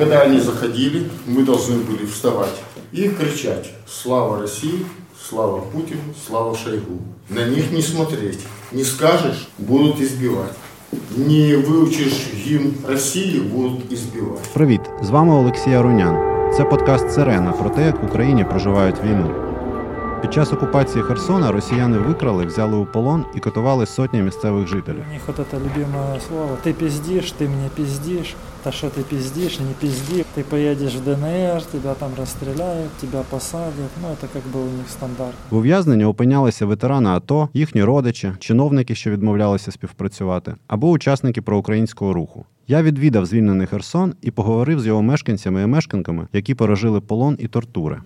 Когда они заходили, мы должны были вставать и кричать «Слава России! Слава Путину! Слава Шойгу!» На них не смотреть. Не скажешь – будут избивать. Не выучишь гімн Росії, будуть ізбивати. Привіт! З вами Олексій Арунян. Це подкаст Сирена про те, як в Україні проживають війну. Під час окупації Херсона росіяни викрали, взяли у полон і катували сотні місцевих жителів. У них вот это любимое слово. Ты пиздишь, ты мне пиздишь. Да что ты пиздишь, не пизди. Ты поедешь в ДНР, тебя там расстреляют, тебя посадят. Ну, это как бы у них стандарт. В ув'язненні опинялися ветерани АТО, їхні родичі, чиновники, що відмовлялися співпрацювати, або учасники проукраїнського руху. Я відвідав звільнений Херсон і поговорив з його мешканцями і мешканками, які пережили полон і тортури.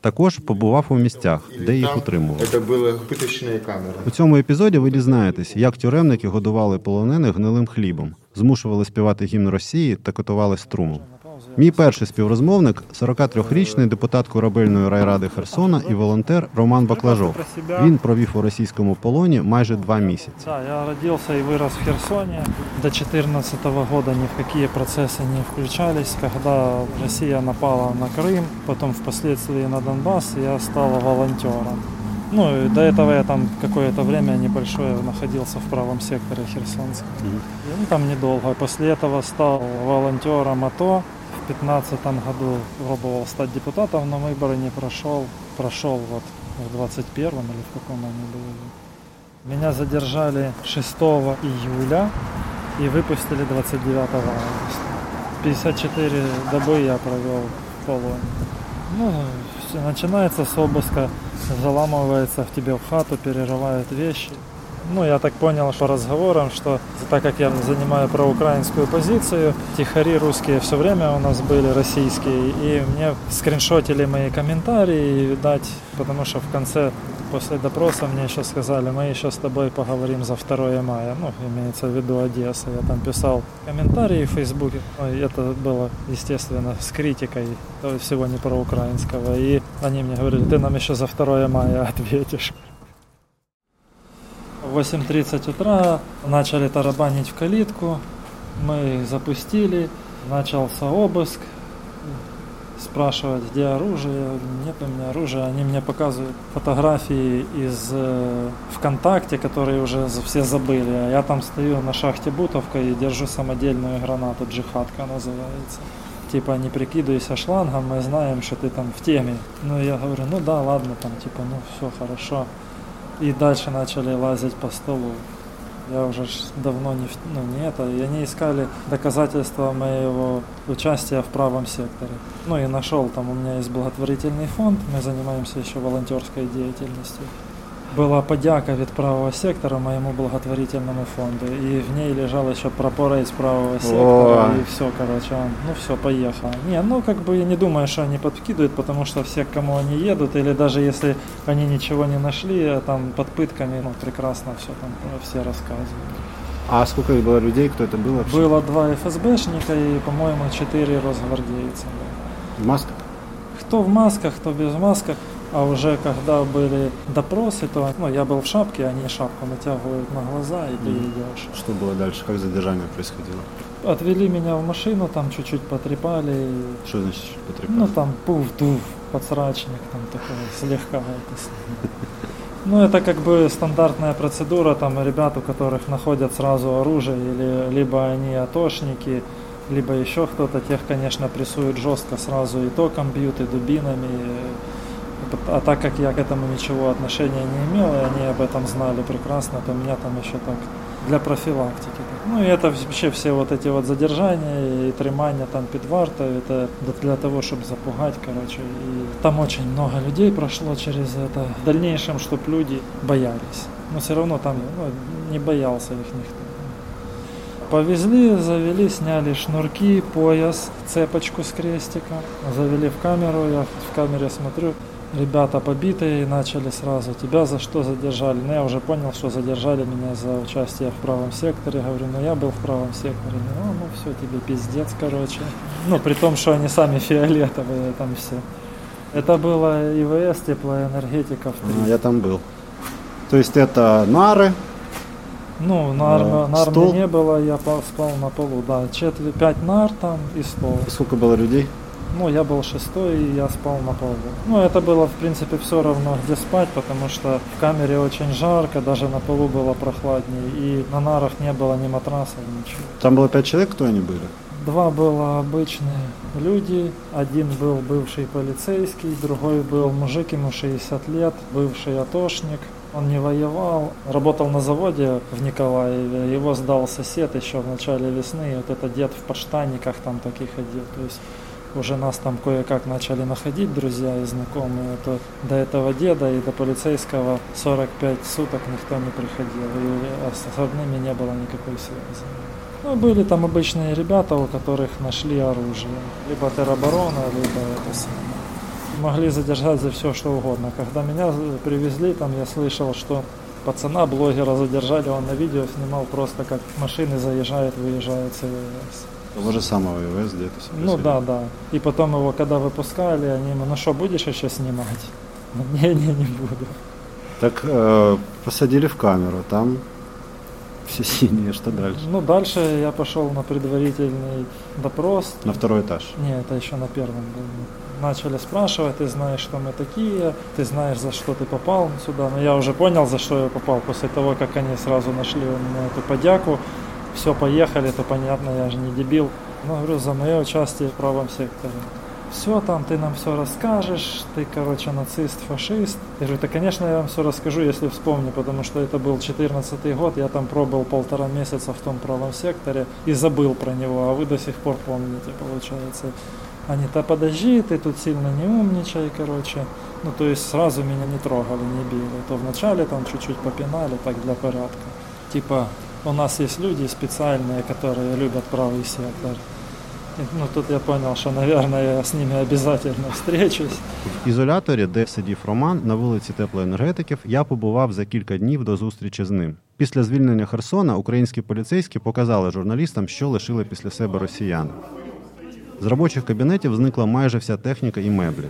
Також побував у місцях, де їх утримували. Це були питочні камери. У цьому епізоді ви дізнаєтесь, як тюремники годували полонених гнилим хлібом, змушували співати гімн Росії та котували струмом. Мій перший співрозмовник 43-річний депутат корабельної райради Херсона і волонтер Роман Баклажов. Він провів у російському полоні майже два місяці. Да, я родился и вырос в Херсоне. До 2014 года ни в какие процессы не включались. Когда Россия напала на Крым, потом впоследствии на Донбасс, я стал волонтером. Ну, и до этого я там какое-то время небольшое находился в правом секторе Херсонска. Ну, там недолго. После этого стал волонтером АТО. В 2015 году пробовал стать депутатом, но выборы не прошел. Прошел вот в 21 или в каком они были. Меня задержали 6 июля и выпустили 29 августа. 54 добы я провел в полоне. Ну, начинается с обыска, заламывается в тебе в хату, перерывают вещи. Ну, я так понял по разговорам, что так как я занимаю проукраинскую позицию, тихари русские все время у нас были российские, и мне скриншотили мои комментарии, видать, потому что в конце после допроса мне еще сказали, мы еще с тобой поговорим за 2 мая, ну, имеется в виду Одесса. Я там писал комментарии в Фейсбуке, Ой, это было, естественно, с критикой всего не проукраинского, и они мне говорили, ты нам еще за 2 мая ответишь. В 8.30 утра начали тарабанить в калитку, мы запустили, начался обыск, спрашивать, где оружие, нет у меня оружия, они мне показывают фотографии из э, ВКонтакте, которые уже все забыли, а я там стою на шахте Бутовка и держу самодельную гранату, джихадка называется. Типа не прикидывайся шлангом, мы знаем, что ты там в теме. Ну я говорю, ну да, ладно, там типа, ну все хорошо. И дальше начали лазить по столу. Я уже давно не, ну, не это, и они искали доказательства моего участия в правом секторе. Ну и нашел, там у меня есть благотворительный фонд, мы занимаемся еще волонтерской деятельностью. Была подяка від правого сектора моему благотворительному фонду, и в ней лежал еще прапорець правого сектора, О. и все, короче, он, ну все, поехал. Не, ну как бы я не думаю, что они подкидывают, потому что все, к кому они едут, или даже если они ничего не нашли, там под пытками, ну прекрасно все там все рассказывают. А скільки було людей, хто це був? Было два ФСБшника и, по-моему, четыре росгвардейца. В масках? Кто в масках, кто без масках. А уже когда были допросы, то ну, я был в шапке, они шапку натягивают на глаза, и ты Мгм. идешь. Что было дальше? Как задержание происходило? Отвели меня в машину, там чуть-чуть потрепали. Что значит потрепали? Ну, там пуф-туф, подсрачник, там такое, слегка это. Ну, это как бы стандартная процедура, там ребят, у которых находят сразу оружие, или либо они атошники, либо еще кто-то, тех, конечно, прессуют жестко сразу и током бьют, и дубинами. А так как я к этому ничего отношения не имел, и они об этом знали прекрасно, то меня там еще так для профилактики. Ну и это вообще все вот эти вот задержания и тримання там під вартою, это для того, чтобы запугать, короче. И там очень много людей прошло через это. В дальнейшем, чтобы люди боялись. Но все равно там ну, не боялся их никто. Повезли, завели, сняли шнурки, пояс, цепочку с крестиком, завели в камеру, я в камере смотрю, ребята побитые, начали сразу, тебя за что задержали? Ну, я уже понял, что задержали меня за участие в правом секторе, говорю, ну, я был в правом секторе, ну, ну, все, тебе пиздец, короче. Ну, при том, что они сами фиолетовые там все. Это было ИВС, теплоэнергетиков. А, я там был. То есть это нары, Ну, на, армии, А, на армии стол? не было, я спал на полу, да. Четверть, пять нар там и стол. Скільки було людей? Ну, я был шестой, и я спал на полу. Ну, это было, в принципе, все равно, где спать, потому что в камере очень жарко, даже на полу было прохладнее, и на нарах не было ни матрасов, ничего. Там було п'ять чоловік, хто вони були? Два было обычные люди, один был бывший полицейский, другой был мужик, ему 60 лет, бывший атошник. Он не воевал, работал на заводе в Николаеве, его сдал сосед еще в начале весны, и вот этот дед в подштанниках там таких ходил, то есть уже нас там кое-как начали находить друзья и знакомые, то до этого деда и до полицейского 45 суток никто не приходил, и с родными не было никакой связи. Ну, были там обычные ребята, у которых нашли оружие. Либо тероборона, либо это самое. Могли задержать за все, что угодно. Когда меня привезли, там я слышал, что пацана, блогера задержали, он на видео снимал просто, как машины заезжают, выезжают с ВВС. Того же самого ВВС где-то. Ну да, да. И потом его, когда выпускали, они ему, ну что, будешь еще снимать? Не, не, не буду. Так э, посадили в камеру, там все синие, что дальше? Ну, дальше я пошел на предварительный допрос. На второй этаж. Не, это еще на первом был. Начали спрашивать, ты знаешь, что мы такие, ты знаешь, за что ты попал сюда. Но я уже понял, за что я попал. После того, как они сразу нашли у меня эту подяку, все, поехали, то понятно, я же не дебил. Ну, говорю, за мое участие в правом секторе. Все там, ты нам все расскажешь, ты, короче, нацист, фашист. Я говорю, да, конечно, я вам все расскажу, если вспомню, потому что это был 14 год, я там пробыл полтора месяца в том правом секторе и забыл про него, а вы до сих пор помните, получается. Они, то подожди, ты тут сильно не умничай, короче. Ну, то есть сразу меня не трогали, не били. То вначале там чуть-чуть попинали, так для порядка. Типа, у нас есть люди специальные, которые любят правый сектор. И, ну, тут я понял, что, наверное, я с ними обязательно встречусь. В ізоляторі, де сидів Роман на вулиці теплоенергетиків, я побував за кілька днів до зустрічі з ним. Після звільнення Херсона українські поліцейські показали журналістам, що лишили після себе росіяни. З робочих кабінетів зникла майже вся техніка і меблі.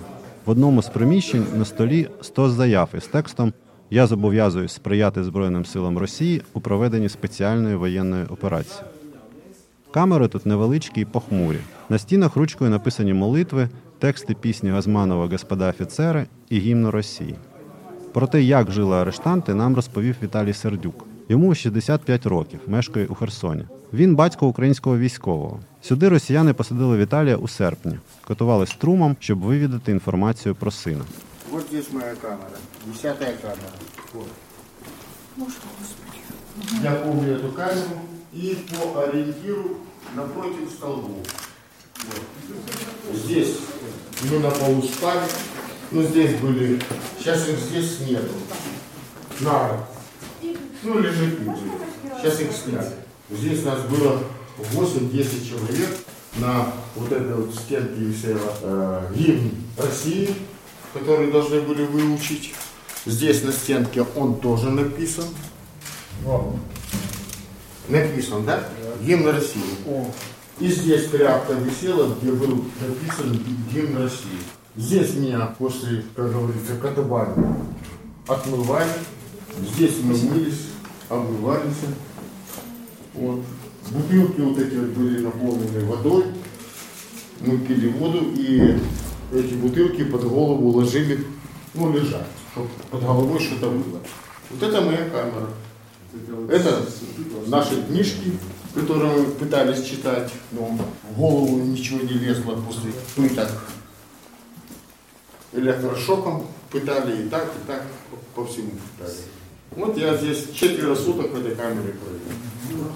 В одному з приміщень на столі 100 заяв із текстом я зобов'язуюсь сприяти Збройним силам Росії у проведенні спеціальної воєнної операції. Камери тут невеличкі і похмурі. На стінах ручкою написані молитви, тексти пісні Газманова Господа офіцери і гімну Росії. Про те, як жили арештанти, нам розповів Віталій Сердюк. Йому 65 років, мешкає у Херсоні. Він батько українського військового. Сюди росіяни посадили Віталія у серпні, катували струмом, щоб вивідати інформацію про сина. Вот здесь моя камера, десятая камера. Вот. Я помню эту камеру и по ориентиру напротив столбов. Вот. Здесь мы на полу спали, ну здесь были, сейчас их здесь нету. Нара. Ну лежит люди. Сейчас их сняли. Здесь нас было 8-10 человек. На вот этой вот стенке висела э, гимн России, который должны были выучить. Здесь на стенке он тоже написан. Вот. Написан, да? Гимн России. И здесь тряпка висела, где был написан гимн России. Здесь меня после, как говорится, катабани отмывали. Здесь мы мылись, обмывались. Вот. Бутылки вот эти вот были наполнены водой. Мы пили воду и эти бутылки под голову ложили, ну, лежать, чтобы под головой что-то было. Вот это моя камера. Это наши книжки, которые мы пытались читать, но в голову ничего не лезло после пыток. Электрошоком пытали и так, и так, по всему пытали. Вот я здесь четверо суток в этой камере провел.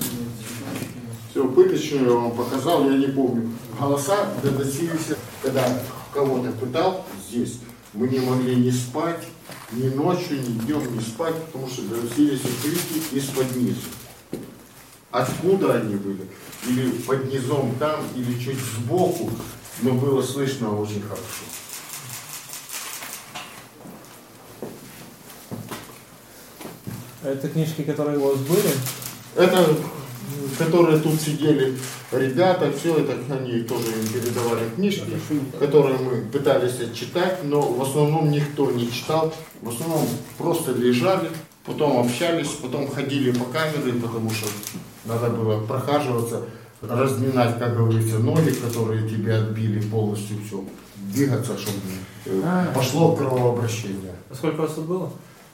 Все, пыточную я вам показал, я не помню. Голоса доносились, когда кого-то пытал здесь. Мы не могли ни спать, ни ночью, ни днем не спать, потому что доносились крики из-под низу. Откуда они были? Или под низом там, или чуть сбоку, но было слышно очень хорошо. А это книжки, которые у вас были? Это, которые тут сидели ребята, все это они тоже им передавали книжки, которые мы пытались читать, но в основном никто не читал, в основном просто лежали, потом общались, потом ходили по камере, потому что надо было прохаживаться, разминать, как говорится, ноги, которые тебе отбили полностью все, двигаться, чтобы э, пошло кровообращение. А сколько вас тут было?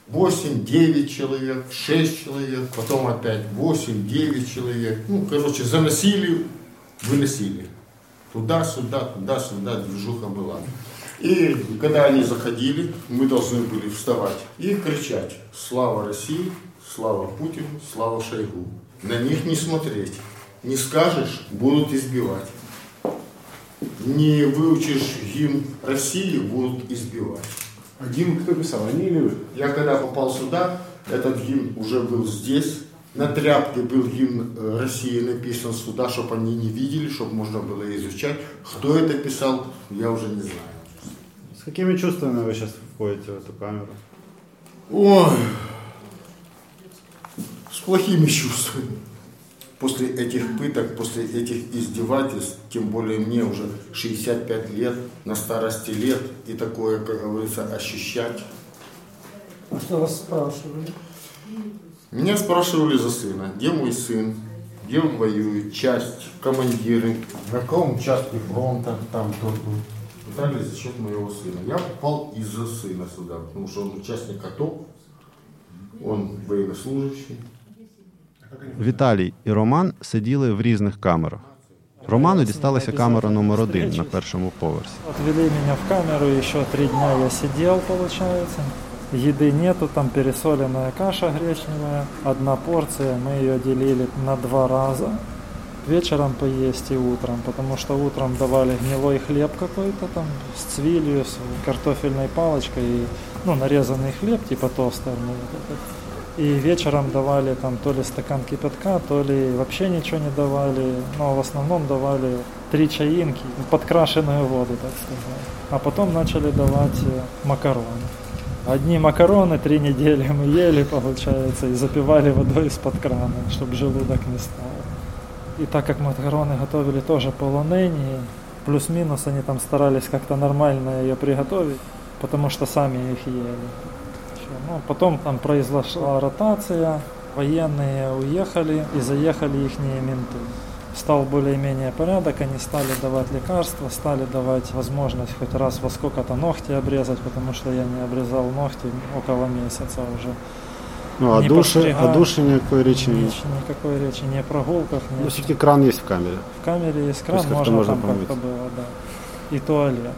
8, 9 человек, 6 человек, потом опять 8, 9 человек. Ну, короче, заносили, выносили. Туда-сюда, туда-сюда движуха была. И когда они заходили, мы должны были вставать и кричать «Слава России! Слава Путину! Слава Шойгу!» На них не смотреть. Не скажешь, будут избивать. Не выучишь гимн России, будут избивать. А гимн кто писал, они или вы? Я когда попал сюда, этот гимн уже был здесь. На тряпке был гимн э, России написан сюда, чтобы они не видели, чтобы можно было изучать. Кто это писал, я уже не знаю. С какими чувствами вы сейчас входите в эту камеру? Ой, с плохими чувствами. После этих пыток, после этих издевательств, тем более мне уже 65 лет, на старости лет, и такое, как говорится, ощущать. А что вас спрашивали? Меня спрашивали за сына. Где мой сын? Где он воюет? Часть, командиры. На каком участке фронта там тот был. Пытали за счет моего сына. Я попал из-за сына сюда, потому что он участник АТО. Он военнослужащий. Віталій і Роман сиділи в різних камерах. Роману дісталася камера номер один на першому поверсі. Отвели меня в камеру, еще три дня я сидел, получается. Еды нету, там пересоленная каша гречневая, одна порция, мы ее делили на два раза. Вечером поесть и утром, потому что утром давали гнилой хлеб какой-то там с цвилью, с картофельной палочкой, и, ну, нарезанный хлеб, типа тостерный вот этот. И вечером давали там то ли стакан кипятка, то ли вообще ничего не давали, но в основном давали три чаинки, подкрашенную воду, так сказать. А потом начали давать э, макароны. Одни макароны три недели мы ели, получается, и запивали водой из-под крана, чтобы желудок не стал. И так как макароны готовили тоже полонени, плюс-минус они там старались как-то нормально ее приготовить, потому что сами их ели. Всё. Ну, потом там произошла ротация, военные уехали и заехали их менты. Стал более-менее порядок, они стали давать лекарства, стали давать возможность хоть раз во сколько-то ногти обрезать, потому что я не обрезал ногти около месяца уже. Ну, а Не душі, а постригали. душі ніякої речі не Нич- никакой речи ни о прогулках, ни Ну, о все-таки кран є в камері. В камере есть кран, есть как-то можно, можно там помыть. как-то было, да. И туалет.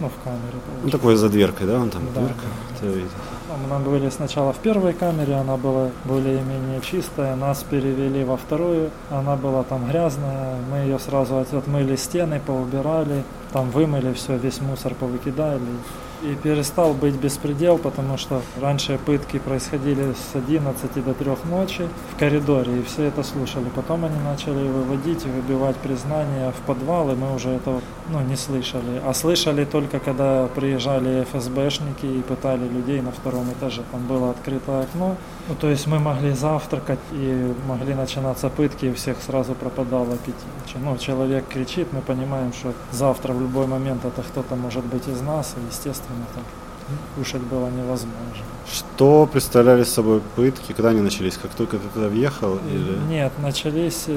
Ну, в камере. Ну, получается. такой за дверкой, да? Вон там Да, дверка. да. Це видно. Ну, Мы были сначала в первой камере, она была более-менее чистая, нас перевели во вторую, она была там грязная, мы ее сразу от- отмыли стены, поубирали, там вымыли все, весь мусор повыкидали. И перестал быть беспредел, потому что раньше пытки происходили с 11 до 3 ночи в коридоре, и все это слушали. Потом они начали выводить и выбивать признания в подвал, и мы уже этого ну, не слышали. А слышали только, когда приезжали ФСБшники и пытали людей на втором этаже. Там было открытое окно. Ну, то есть мы могли завтракать и могли начинаться пытки, и всех сразу пропадал аппетит. Ну, человек кричит, мы понимаем, что завтра в любой момент это кто-то может быть из нас, и, естественно, там кушать было невозможно. Что представляли собой пытки, когда они начались? Как только ты туда въехал? Или... Нет, начались...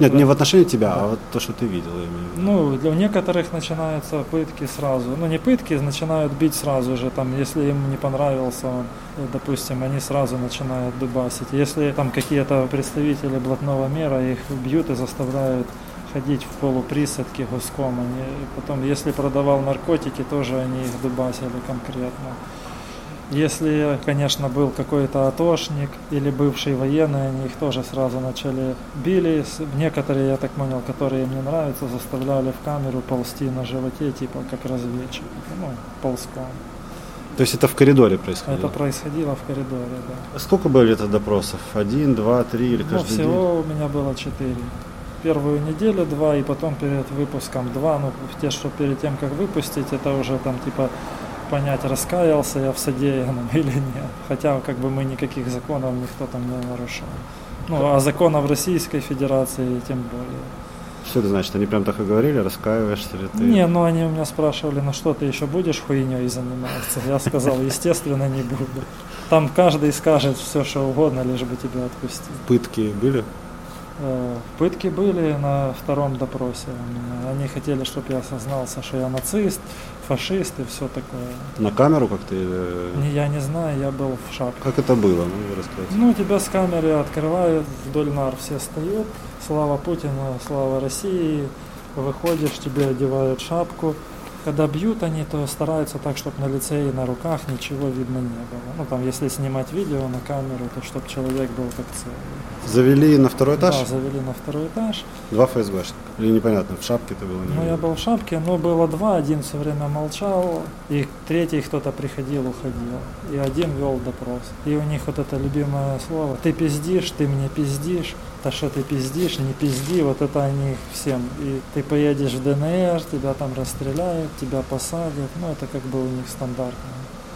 Нет, не в отношении тебя, а вот то, что ты видел. Ну, для некоторых начинаются пытки сразу. Ну, не пытки, начинают бить сразу же. Там, если им не понравился он, допустим, они сразу начинают дубасить. Если там какие-то представители блатного мира, их бьют и заставляют ходить в полуприсадке гуском. Они, потом, если продавал наркотики, тоже они их дубасили конкретно. Если, конечно, был какой-то атошник или бывший военный, они их тоже сразу начали били. Некоторые, я так понял, которые им не нравятся, заставляли в камеру ползти на животе, типа как разведчик, ну, ползком. То есть это в коридоре происходило? Это происходило в коридоре, да. Сколько были это допросов? Один, два, три или Ну, каждый всего у меня было четыре. Первую неделю два, и потом перед выпуском два. Ну, те, что перед тем, как выпустить, это уже там типа понять, раскаялся я в содеянном или нет. Хотя как бы мы никаких законов никто там не нарушал. Ну, а законов Российской Федерации тем более. Что это значит? Они прям так и говорили, раскаиваешься ли ты? Не, ну они у меня спрашивали, ну что ты еще будешь хуйней заниматься? Я сказал, естественно, не буду. Там каждый скажет все, что угодно, лишь бы тебя отпустить. Пытки были? Э, Пытки были на втором допросе. Они хотели, чтобы я осознался, что я нацист, фашист и все такое. На камеру как-то? или- Не, Я не знаю, я был в шапке. Как это было? Ну, вы рассказывайте. Ну, тебя с камеры открывают, вдоль нар все стоят. Слава Путину, слава России. Выходишь, тебе одевают шапку. Когда бьют они, то стараются так, чтобы на лице и на руках ничего видно не было. Ну, там, если снимать видео на камеру, то чтобы человек был как целый. Завели на второй этаж? Да, завели на второй этаж. Два ФСБшника. Или непонятно, в шапке это было? Ну, я был в шапке, но было два, один все время молчал, и третий кто-то приходил, уходил, и один вел допрос. И у них вот это любимое слово «ты пиздишь, ты мне пиздишь», «да что ты пиздишь, не пизди», вот это они всем. И ты поедешь в ДНР, тебя там расстреляют, тебя посадят, ну это как бы у них стандартно.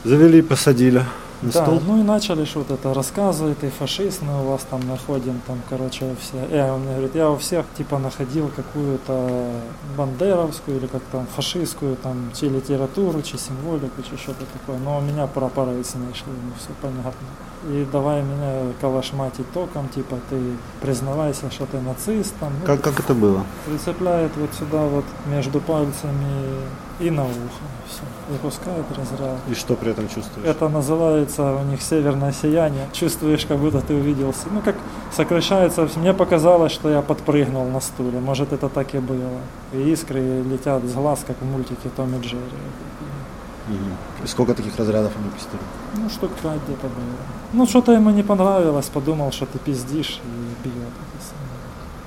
Завели, посадили на Да, стол. ну и начали что вот это рассказывать, ты фашист, мы у вас там находим, там, короче, все. Я, он мне говорит, я у всех, типа, находил какую-то бандеровскую или как там, фашистскую, там, чи литературу, чи символику, чи что-то такое. Но у меня прапоры с ней шли, ну все понятно. И давай меня калашматить током, типа, ты признавайся, что ты нацист, там, ну, Как, как это было? прицепляет вот сюда вот между пальцами и на ухо, все, выпускает разряд. И что при этом чувствуешь? Это называется у них северное сияние. Чувствуешь, как будто ты увиделся. Ну, как сокращается. Мне показалось, что я подпрыгнул на стуле. Может, это так и было. И искры летят с глаз, как в мультике Том и Джерри. Мгм. И сколько таких разрядов они пустили? Ну, штук пять где-то было. Ну, что-то ему не понравилось. Подумал, что ты пиздишь и бьет. это.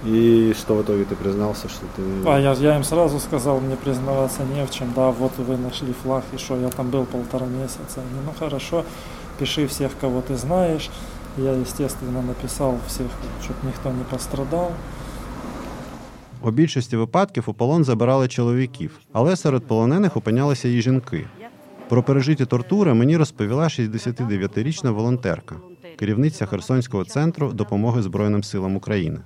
И что в итоге ты признался, что ты... А я, я им сразу сказал, мне признаваться не в чем. Да, вот вы нашли флаг, и что, я там был полтора месяца. Они, ну хорошо, пиши всех, кого ты знаешь. Я, естественно, написал всех, чтобы никто не пострадал. У більшості випадків у полон забирали чоловіків, але серед полонених опинялися і жінки. Про пережиті тортури мені розповіла 69-річна волонтерка, керівниця Херсонського центру допомоги Збройним силам України.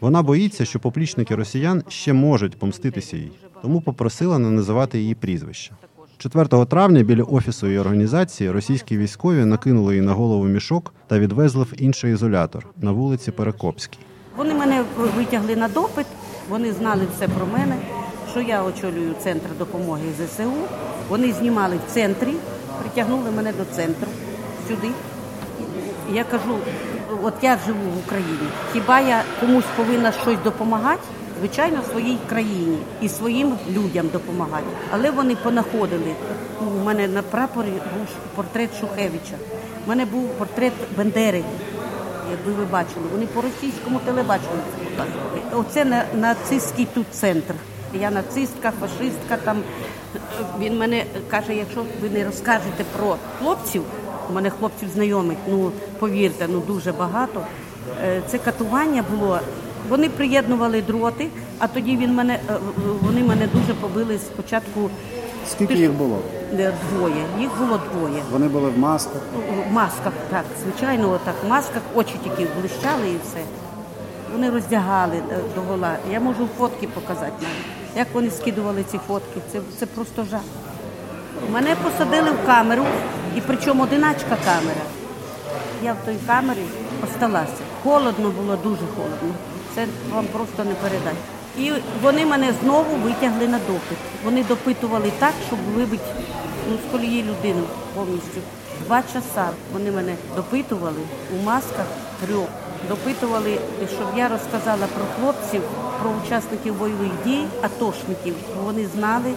Вона боїться, що поплічники росіян ще можуть помститися їй, тому попросила не називати її прізвище. 4 травня біля офісу її організації російські військові накинули їй на голову мішок та відвезли в інший ізолятор на вулиці Перекопській. Вони мене витягли на допит, вони знали все про мене, що я очолюю центр допомоги ЗСУ. Вони знімали в центрі, притягнули мене до центру сюди. Я кажу, от я живу в Україні. Хіба я комусь повинна щось допомагати? Звичайно, своїй країні і своїм людям допомагати. Але вони понаходили. Ну, У мене на прапорі був портрет Шухевича. У мене був портрет Бендери якби ви бачили, вони по російському телебаченню. Оце на, нацистський тут центр. Я нацистка, фашистка. Там він мене каже: якщо ви не розкажете про хлопців, у мене хлопців знайомих, ну повірте, ну дуже багато. Е, Це катування було. Вони приєднували дроти, а тоді він мене е, вони мене дуже побили спочатку. Скільки їх було? Е, Двоє. Їх було двоє. Вони були в масках. В масках, так, звичайно, отак, в масках очі тільки блищали і все. Вони роздягали е, до гола. Я можу фотки показати навіть. Як вони скидували ці фотки, це, це просто жах. Мене посадили в камеру, і причому одиначка камера. Я в той камері осталася. Холодно було, дуже холодно. Це вам просто не передати. І вони мене знову витягли на допит. Вони допитували так, щоб вибити ну, з колії людину повністю. Два часа вони мене допитували у масках трьох. Допитували, щоб я розказала про хлопців, про учасників бойових дій, атошників. Вони знали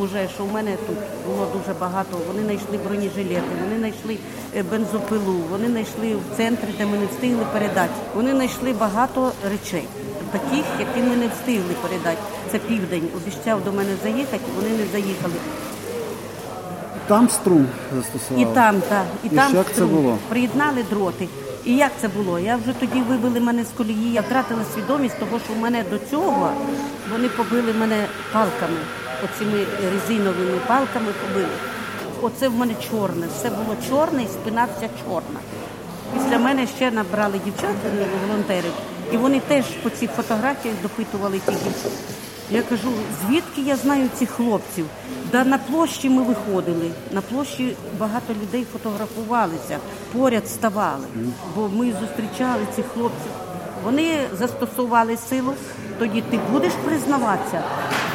уже, що в мене тут було дуже багато. Вони знайшли бронежилети, вони знайшли е, бензопилу, вони знайшли в центрі, де ми не встигли передати. Вони знайшли багато речей, таких, які ми не встигли передати. Це південь. Обіцяв до мене заїхати, вони не заїхали. Там струм застосували. І там, так, і, І там як це струм. було? приєднали дроти. І як це було? Я вже тоді вибили мене з колії. Я втратила свідомість, того, що в мене до цього вони побили мене палками, оцими резиновими палками побили. Оце в мене чорне, все було чорне і спина вся чорна. Після мене ще набрали дівчат, е, волонтерів, і вони теж по цих фотографіях допитували тих дівчат. Я кажу, звідки я знаю цих хлопців? Да на площі ми виходили. На площі багато людей фотографувалися, поряд ставали, бо ми зустрічали цих хлопців. Вони застосували силу. Тоді ти будеш признаватися,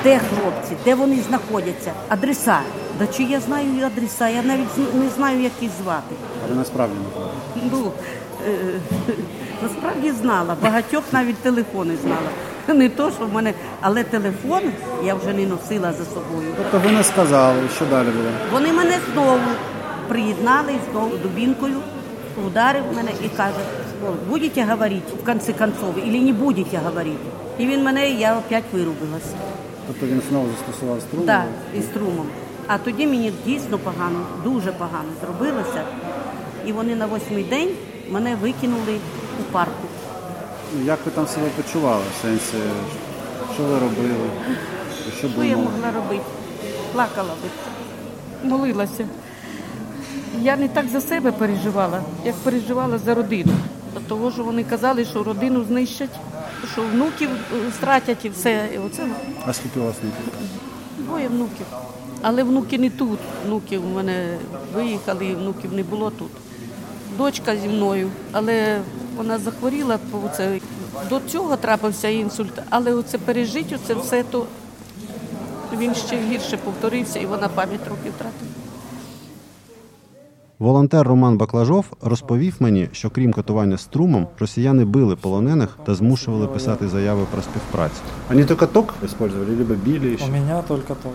де хлопці, де вони знаходяться, адреса. Да чи я знаю і адреса? Я навіть не знаю, як їх звати. Але насправді не знаю. Ну, е, насправді знала, багатьох навіть телефони знала. Не то, що в мене, але телефон я вже не носила за собою. Тобто ви не сказали, що далі було? Вони мене знову приєднали знову дубінкою, ударив мене і каже, будете говорити в кінці концов, або не будете говорити. І він мене, і я опять вирубилася. Тобто він знову застосував струм? Так, із струмом. А тоді мені дійсно погано, дуже погано зробилося. І вони на восьмий день мене викинули у парку. Ну, Як ви там себе почували? В сенсі, що ви робили? Що Що я могла робити? Плакала би, молилася. Я не так за себе переживала, як переживала за родину. Того, що вони казали, що родину знищать, що внуків е, стратять і все. І оце А скільки у вас внуків? двоє внуків. Але внуки не тут. Внуки в мене виїхали, і внуків не було тут. Дочка зі мною, але вона захворіла, це до цього трапився інсульт, але оце пережить, оце все то він ще гірше повторився, і вона пам'ять трохи втратила. Волонтер Роман Баклажов розповів мені, що крім катування струмом, росіяни били полонених та змушували писати заяви про співпрацю. Они только ток использовали, либо били еще? У меня только то.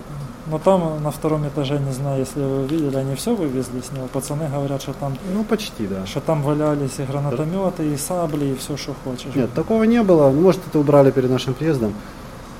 Но там на втором этаже, не знаю, если вы видели, они все вывезли с него. Пацаны говорят, что там, Ну, почти, да. что там валялись и гранатометы, и сабли, и все, что хочешь. Нет, такого не было. Ну, Может, это убрали перед нашим приездом.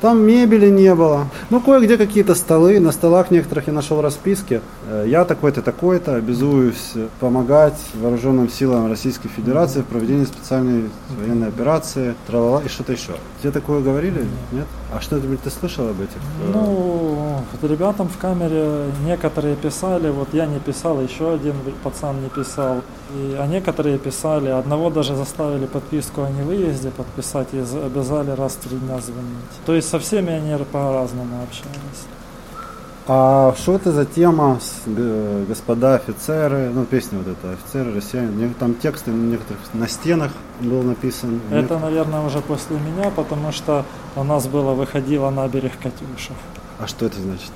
Там мебели не было. Ну, кое-где какие-то столы. На столах некоторых я нашел расписки. Э, Я такой-то, такой-то обязуюсь помогать вооруженным силам Российской Федерации в проведении специальной военной операции. Тралала и что-то еще. Тебе такое говорили? Нет? А что это, ты слышал об этих? э, Ну, ребятам в камере некоторые писали, вот я не писал, еще один пацан не писал. И, а некоторые писали, одного даже заставили подписку о невыезде подписать и за- обязали раз в три дня звонить. То есть со всеми они по-разному общались. А что это за тема, господа офицеры, ну песня вот эта, офицеры, россияне, Не- там тексты на некоторых на стенах был написан. Это, наверное, уже после меня, потому что у нас было, выходило на берег Катюша. А что это значит?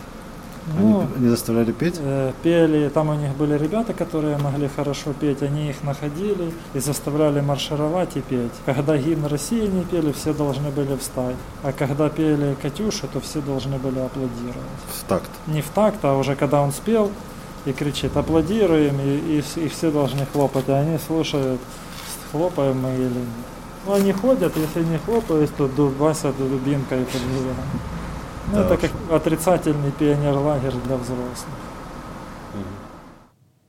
Ну, Они не заставляли петь? Э, пели, там у них были ребята, которые могли хорошо петь, они их находили и заставляли маршировать и петь. Когда гимн России не пели, все должны были встать, а когда пели Катюшу, то все должны были аплодировать. В такт. Не в такт, а уже когда он спел и кричит «аплодируем», и, и, и все должны хлопать, а они слушают, хлопаем мы или нет. Ну, они ходят, если не хлопают, то дубасят дубинкой по дверям. Ну, Да это уж. как отрицательный пионер-лагерь для взрослых.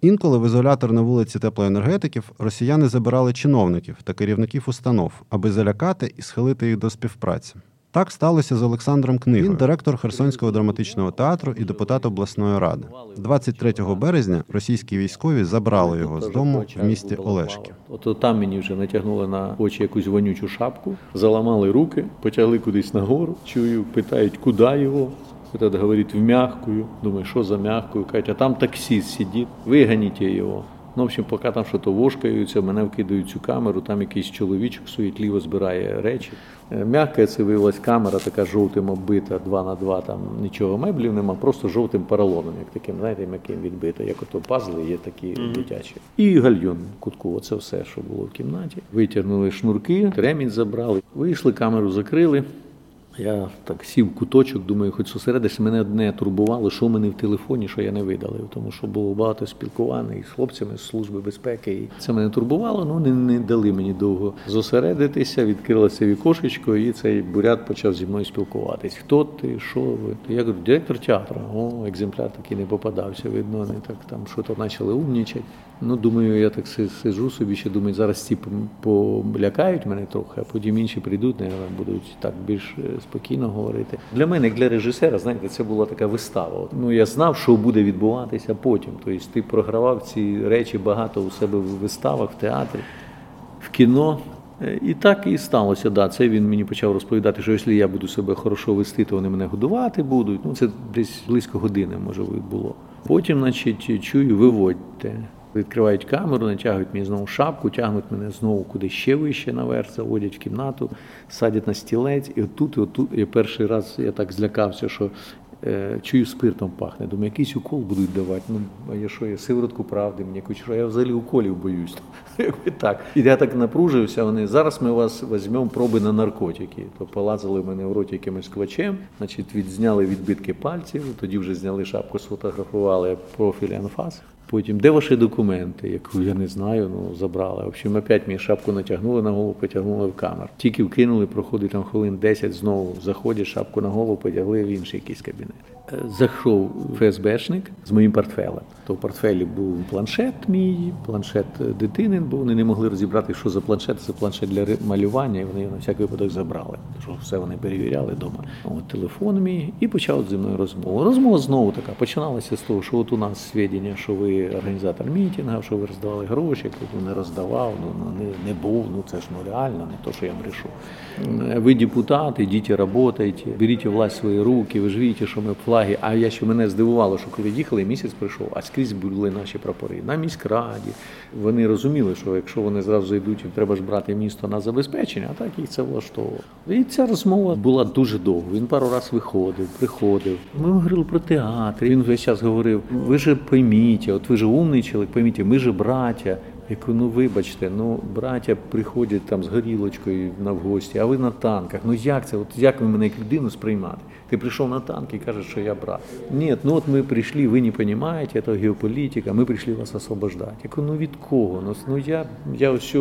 Інколи в ізолятор на вулиці теплоенергетиків росіяни забирали чиновників та керівників установ, аби залякати і схилити їх до співпраці. Так сталося з Олександром Книгою. Він директор Херсонського драматичного театру і депутат обласної ради. 23 березня російські військові забрали його з дому в місті Олешки. От там мені вже натягнули на очі якусь вонючу шапку, заламали руки, потягли кудись нагору. Чую, питають, куди його. Этот говорить в мягкую. Думаю, що за мягкую? Кажуть, а там таксист сидить, виганіть його. Ну, в общем, поки там щось вошкаються, мене вкидають цю камеру, там якийсь чоловічок суетливо збирає речі. Е, Мягка це виявилась камера, така жовтим оббита, 2 на 2 там нічого меблів нема, просто жовтим поролоном, як таким, знаєте, яким відбито, як ото пазли є такі дитячі. І гальйон кутку, оце все, що було в кімнаті. Витягнули шнурки, ремінь забрали, вийшли, камеру закрили. Я так сів в куточок, думаю, хоч зосередишся, мене одне турбувало, що мене в телефоні, що я не видалив, тому що було багато спілкування і з хлопцями з служби безпеки. І це мене турбувало, ну не, не дали мені довго зосередитися, відкрилося вікошечко, і цей бурят почав зі мною спілкуватись. Хто ти, що ви? Я говорю, директор театру. О, екземпляр такий не попадався, видно, вони так там щось почали умнічати. Ну, думаю, я так си- сиджу собі, ще думаю, зараз ці полякають мене трохи, а потім інші прийдуть, наверное, будуть так більш е, спокійно говорити. Для мене, як для режисера, знаєте, це була така вистава. Ну, я знав, що буде відбуватися потім. Тобто ти програвав ці речі багато у себе в виставах, в театрі, в кіно. Е, І так і сталося. Да. Це він мені почав розповідати, що якщо я буду себе хорошо вести, то вони мене годувати будуть. Ну, це десь близько години, може, було. Потім, значить, чую, виводьте. Відкривають камеру, натягують мені знову шапку, тягнуть мене знову куди ще вище наверх, заводять в кімнату, садять на стілець. І отут, і отут, я перший раз я так злякався, що е, чую, спиртом пахне. Думаю, якийсь укол будуть давати. Ну, а я що, я сиворотку правди, мені якусь, що я взагалі уколів боюсь. Якби так. І я так напружився, вони, зараз ми вас візьмемо проби на наркотики. То полазили мене в роті якимось квачем, значить, від, зняли відбитки пальців, тоді вже зняли шапку, сфотографували профіль анфас. Потім, де ваші документи, яку я не знаю, ну забрали. В общем, опять мені шапку натягнули на голову, потягнули в камеру. Тільки вкинули, проходить там хвилин 10, знову заходять, шапку на голову, потягли в інший якийсь кабінет. Е, Зайшов ФСБшник з моїм портфелем. То в портфелі був планшет мій, планшет дитини, бо вони не могли розібрати, що за планшет, це планшет для малювання, і вони його на всякий випадок забрали. Що все вони перевіряли вдома. От телефон мій і почав зі мною розмову. Розмова знову така починалася з того, що от у нас свідчення, що ви організатор мітингу, що ви роздавали гроші, я не роздавав, ну ну, не, не був. Ну це ж ну реально, не то, що я брешу. Е, Ви депутат, ідіть працюйте, беріть власть свої руки, ви ж бачите, що ми флаги. А я ще мене здивувало, що коли їхали, місяць пройшов, а скрізь були наші прапори на міськраді. Вони розуміли, що якщо вони зразу зайдуть, їм треба ж брати місто на забезпечення, а так їх це влаштовувало. І ця розмова була дуже довго. Він пару разів виходив, приходив. Ми говорили про театр. Він весь час говорив: ви же пойміть, от ви же умний чоловік, пойміть, ми же браття. Я кажу, ну вибачте, ну браття приходять там з горілочкою на в гості, а ви на танках. Ну як це? От як ви мене як людину сприймати? Ти прийшов на танк і кажеш, що я брат. Ні, ну от ми прийшли, ви не розумієте, це геополітика, ми прийшли вас освобождати. Я кажу, ну від кого? Ну, ну я, я ось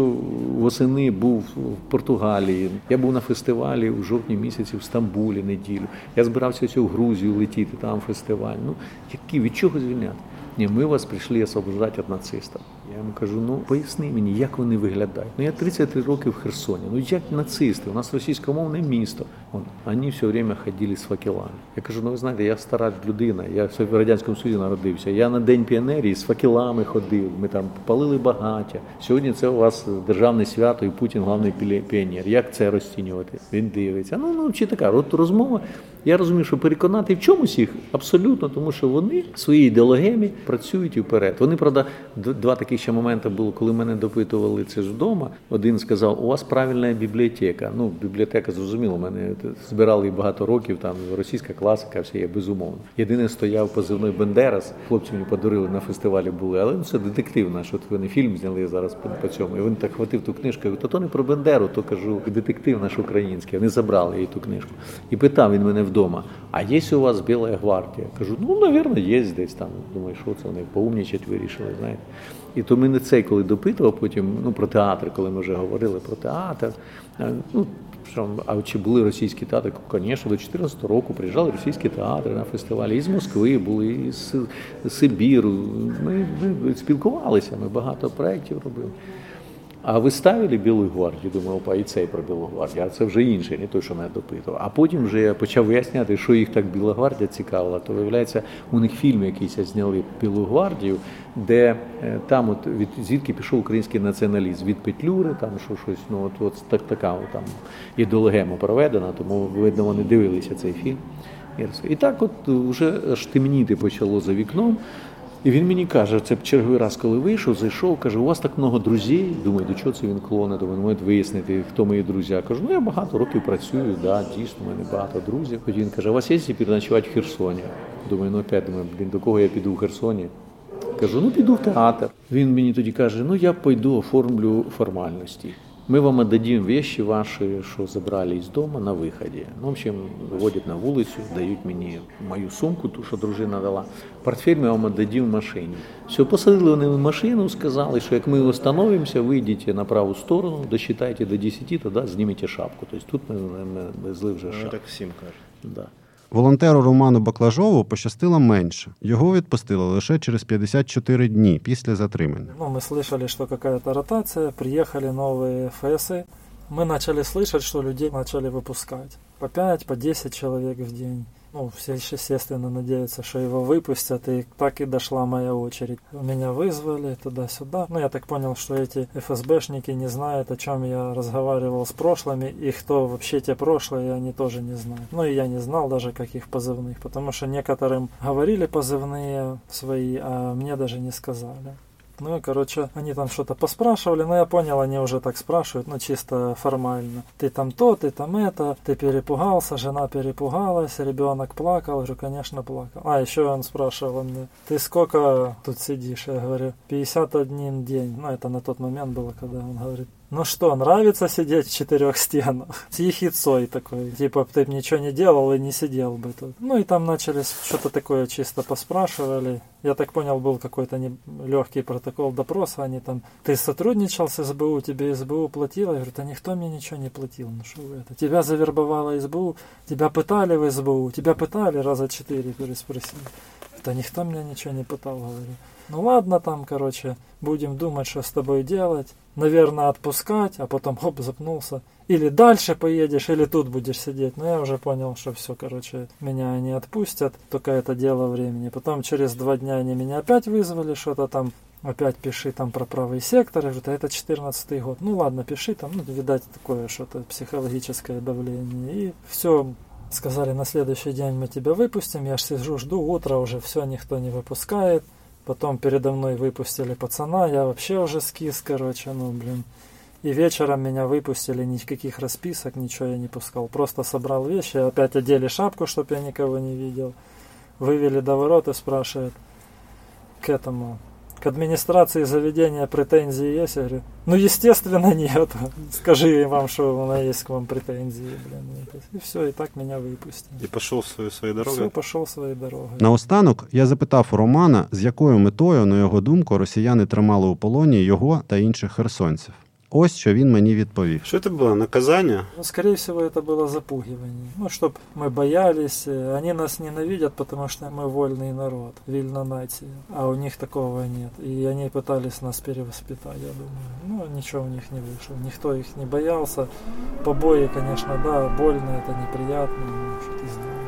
восени був в Португалії, я був на фестивалі у жовтні місяці в Стамбулі неділю. Я збирався ось в Грузію летіти, там фестиваль. Ну які, від чого звільняти? Ні, ми вас прийшли освобождати від нацистів. Я йому кажу, ну поясни мені, як вони виглядають. Ну я 33 роки в Херсоні. Ну як нацисти? У нас російськомовне місто. От, вони все время ходили з факелами. Я кажу, ну ви знаєте, я стара людина, я в Радянському Союзі народився. Я на День піонерії з факелами ходив, ми там палили багаття. Сьогодні це у вас державне свято і Путін головний піонер. Як це розцінювати? Він дивиться. Ну, ну чи така от розмова. Я розумію, що переконати в чомусь їх абсолютно, тому що вони своїй ідеологемі працюють і вперед. Вони, правда, два такі ще моменти було, коли мене допитували це ж вдома. Один сказав, у вас правильна бібліотека. Ну, бібліотека зрозуміло, мене збирали багато років, там російська класика, все є безумовно. Єдине стояв позивний Бендерас. Хлопці мені подарили на фестивалі були, але ну, це детектив наш. От вони фільм зняли зараз по, по цьому. І він так хватив ту книжку. Кажу, то не про Бендеру, то кажу, детектив наш український. Вони забрали її ту книжку. І питав він мене вдома: а є у вас Біла гвардія? Кажу, ну, навірно, є десь там. Думаю, що це вони поумнічать вирішили, знаєте. І то мене цей, коли допитував, потім ну, про театр, коли ми вже говорили про театр. е, Ну, а чи були російські театри? Звісно, до 14 року приїжджали російські театри на фестивалі. І з Москви були, і з Сибіру. Ми, ми спілкувалися, ми багато проєктів робили. А ви ставили Білу гвардію? Думаю, опа, і цей про Білу гвардію, а це вже інший, не той, що мене допитував. А потім вже я почав виясняти, що їх так Біла гвардія цікавила. То виявляється, у них фільм якийсь зняли Білу гвардію, де е, там, от від звідки пішов український націоналізм від Петлюри, там що щось, ну от, от так така от, там ідеологема проведена, тому видно, вони дивилися цей фільм. І так, от вже аж темніти почало за вікном. І він мені каже, це черговий раз, коли вийшов, зайшов, каже, у вас так много друзів. Думаю, до чого це він клоне, то він вияснити, хто мої друзі. Я кажу, ну я багато років працюю, да, дійсно, у мене багато друзів. Тоді він каже, у вас є переночувати в Херсоні? Думаю, ну опять думаю, блін, до кого я піду в Херсоні? Кажу, ну піду в театр. Він мені тоді каже, ну я пойду оформлю формальності. Мы вам отдадим вещи ваши, что забрали из дома на выходе. Ну, в общем, выводят на вулицю, дають мені мою сумку, ту, що дружина дала. Портфель ми вам отдадим в машині. Все, посадили вони в машину, сказали, що як ми остановимося, вийдіть на праву сторону, досчитайте до 10, тоді знімете шапку. Тобто тут ми, ми, ми зли вже шапку. всім кажуть. Да. Волонтеру Роману Баклажову пощастило менше. Його відпустили лише через 54 дні після затримання. Ну, мы слышали, что какая-то ротация, приехали новые ФСы. Мы начали слышать, что людей начали выпускать. По 5, по 10 человек в день. Ну, все, естественно, надеются, что его выпустят, и так и дошла моя очередь. Меня вызвали туда-сюда. Ну, я так понял, что эти ФСБшники не знают, о чем я разговаривал с прошлыми, и кто вообще те прошлые, они тоже не знают. Ну, и я не знал даже, каких позывных, потому что некоторым говорили позывные свои, а мне даже не сказали. Ну и, короче, они там что-то поспрашивали, но я понял, они уже так спрашивают, ну чисто формально. Ты там то, ты там это, ты перепугался, жена перепугалась, ребенок плакал, я говорю, конечно, плакал. А, еще он спрашивал мне, ты сколько тут сидишь? Я говорю, 51 день. Ну, это на тот момент было, когда он говорит, ну что, нравится сидеть в четырех стенах? Ехицой такой. Типа, ты бы ничего не делал и не сидел бы тут. Ну и там начали что-то такое чисто поспрашивали. Я так понял, был какой-то не... легкий протокол допроса. Они там, ты сотрудничал с СБУ, тебе СБУ платила? Я говорю, да никто мне ничего не платил. Ну что вы это? Тебя завербовала СБУ, тебя пытали в СБУ, тебя пытали раза четыре, переспросили. Да никто меня ничего не пытал, говорю. Ну ладно там, короче, будем думать, что с тобой делать. Наверное, отпускать, а потом хоп, запнулся. Или дальше поедешь, или тут будешь сидеть. Но я уже понял, что все, короче, меня они отпустят. Только это дело времени. Потом через два дня они меня опять вызвали, что-то там опять пиши там про правый сектор. Я говорю, это 14 год. Ну ладно, пиши там, ну, видать, такое что-то психологическое давление. И все, сказали, на следующий день мы тебя выпустим. Я ж сижу, жду, утро уже все, никто не выпускает. Потом передо мной выпустили пацана, я вообще уже скис, короче, ну, блин. И вечером меня выпустили, никаких расписок, ничего я не пускал. Просто собрал вещи, опять одели шапку, чтобы я никого не видел. Вывели до ворот и спрашивают к этому, к администрации заведения претензии есть? Я говорю, ну, естественно, нет. Скажи вам, что у меня есть к вам претензии. Блин. И все, і так мене випустили. І пішов свою своєю дорогою. Все, пішов своєю дорогою. Наостанок я запитав у Романа, з якою метою, на його думку, росіяни тримали у полоні його та інших херсонців. Ось що він мені відповів. Що це було? Наказання? Скоріше всього, це було запугивання. Ну, щоб ну, ми боялись, э, вони нас ненавидять, тому що ми вольний народ, вільна нація. А у них такого нет. І вони пытались нас перевоспитать, я думаю. Ну, нічого у них не вийшло. Ніхто їх не боявся. Побої, звісно, да, больно, це неприятно, ну, що ти знаєш.